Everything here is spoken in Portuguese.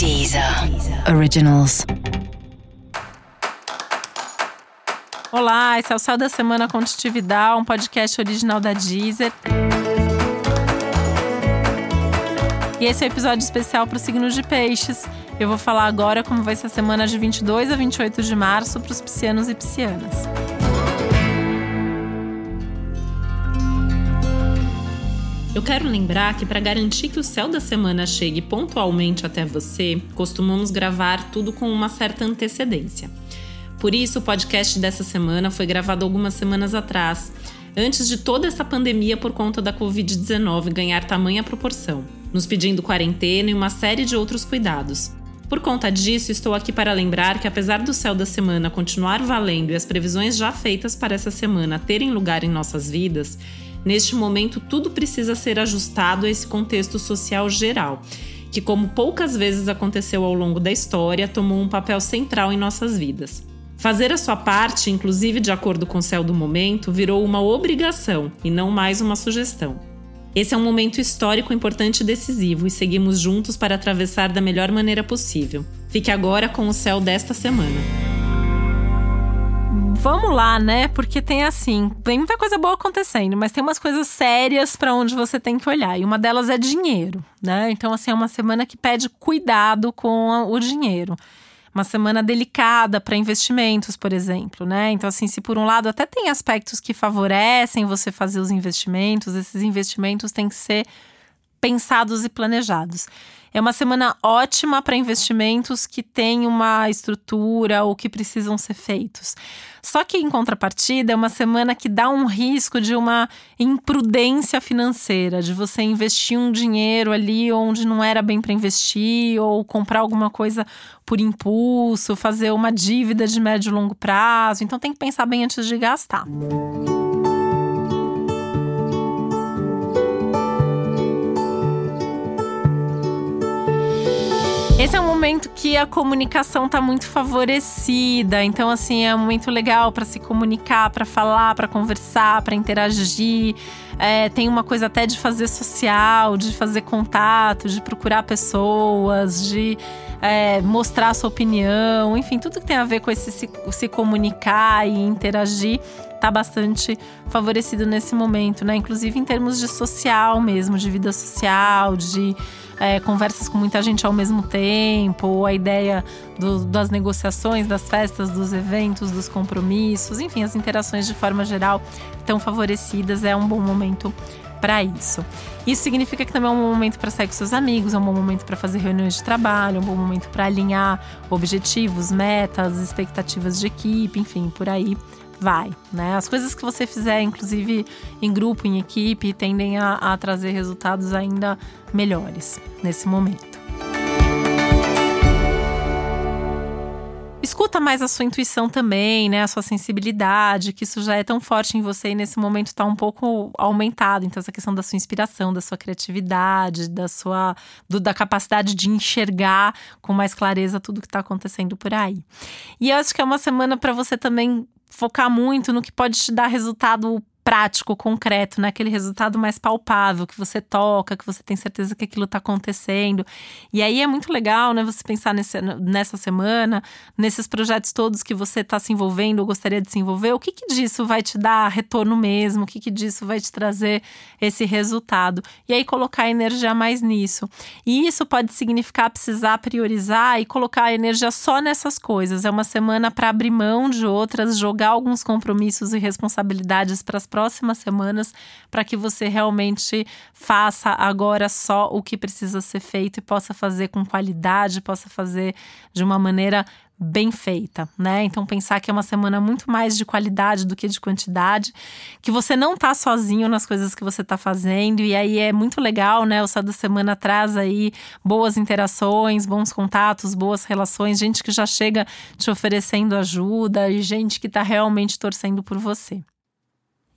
Deezer Originals. Olá, esse é o Céu da Semana Contitividade, um podcast original da Deezer. E esse é o um episódio especial para o signo de Peixes. Eu vou falar agora como vai ser a semana de 22 a 28 de março para os piscianos e piscianas. Eu quero lembrar que para garantir que o céu da semana chegue pontualmente até você, costumamos gravar tudo com uma certa antecedência. Por isso, o podcast dessa semana foi gravado algumas semanas atrás, antes de toda essa pandemia por conta da Covid-19 ganhar tamanha proporção, nos pedindo quarentena e uma série de outros cuidados. Por conta disso, estou aqui para lembrar que, apesar do céu da semana continuar valendo e as previsões já feitas para essa semana terem lugar em nossas vidas, Neste momento, tudo precisa ser ajustado a esse contexto social geral, que, como poucas vezes aconteceu ao longo da história, tomou um papel central em nossas vidas. Fazer a sua parte, inclusive de acordo com o céu do momento, virou uma obrigação e não mais uma sugestão. Esse é um momento histórico importante e decisivo e seguimos juntos para atravessar da melhor maneira possível. Fique agora com o céu desta semana vamos lá, né? Porque tem assim, tem muita coisa boa acontecendo, mas tem umas coisas sérias para onde você tem que olhar. E uma delas é dinheiro, né? Então, assim, é uma semana que pede cuidado com o dinheiro. Uma semana delicada para investimentos, por exemplo, né? Então, assim, se por um lado até tem aspectos que favorecem você fazer os investimentos, esses investimentos têm que ser pensados e planejados. É uma semana ótima para investimentos que têm uma estrutura ou que precisam ser feitos. Só que, em contrapartida, é uma semana que dá um risco de uma imprudência financeira, de você investir um dinheiro ali onde não era bem para investir, ou comprar alguma coisa por impulso, fazer uma dívida de médio e longo prazo. Então, tem que pensar bem antes de gastar. Esse é um momento que a comunicação está muito favorecida. Então, assim, é um momento legal para se comunicar, para falar, para conversar, para interagir. É, tem uma coisa até de fazer social, de fazer contato, de procurar pessoas, de é, mostrar sua opinião, enfim, tudo que tem a ver com esse se, se comunicar e interagir está bastante favorecido nesse momento, né? Inclusive em termos de social mesmo, de vida social, de é, conversas com muita gente ao mesmo tempo, a ideia do, das negociações, das festas, dos eventos, dos compromissos, enfim, as interações de forma geral tão favorecidas é um bom momento para isso. Isso significa que também é um momento para sair com seus amigos, é um bom momento para fazer reuniões de trabalho, é um bom momento para alinhar objetivos, metas, expectativas de equipe, enfim, por aí vai, né? As coisas que você fizer, inclusive em grupo, em equipe, tendem a, a trazer resultados ainda melhores nesse momento. Escuta mais a sua intuição também, né? A sua sensibilidade, que isso já é tão forte em você e nesse momento está um pouco aumentado. Então, essa questão da sua inspiração, da sua criatividade, da sua do, da capacidade de enxergar com mais clareza tudo que está acontecendo por aí. E eu acho que é uma semana para você também focar muito no que pode te dar resultado prático, concreto, né? Aquele resultado mais palpável que você toca, que você tem certeza que aquilo está acontecendo. E aí é muito legal, né? Você pensar nesse, nessa semana, nesses projetos todos que você está se envolvendo ou gostaria de se envolver, o que, que disso vai te dar retorno mesmo? O que, que disso vai te trazer esse resultado? E aí colocar energia mais nisso. E isso pode significar precisar priorizar e colocar a energia só nessas coisas. É uma semana para abrir mão de outras, jogar alguns compromissos e responsabilidades para as próximas semanas para que você realmente faça agora só o que precisa ser feito e possa fazer com qualidade, possa fazer de uma maneira bem feita, né? Então pensar que é uma semana muito mais de qualidade do que de quantidade, que você não tá sozinho nas coisas que você tá fazendo e aí é muito legal, né? O Só da Semana traz aí boas interações, bons contatos, boas relações, gente que já chega te oferecendo ajuda e gente que tá realmente torcendo por você.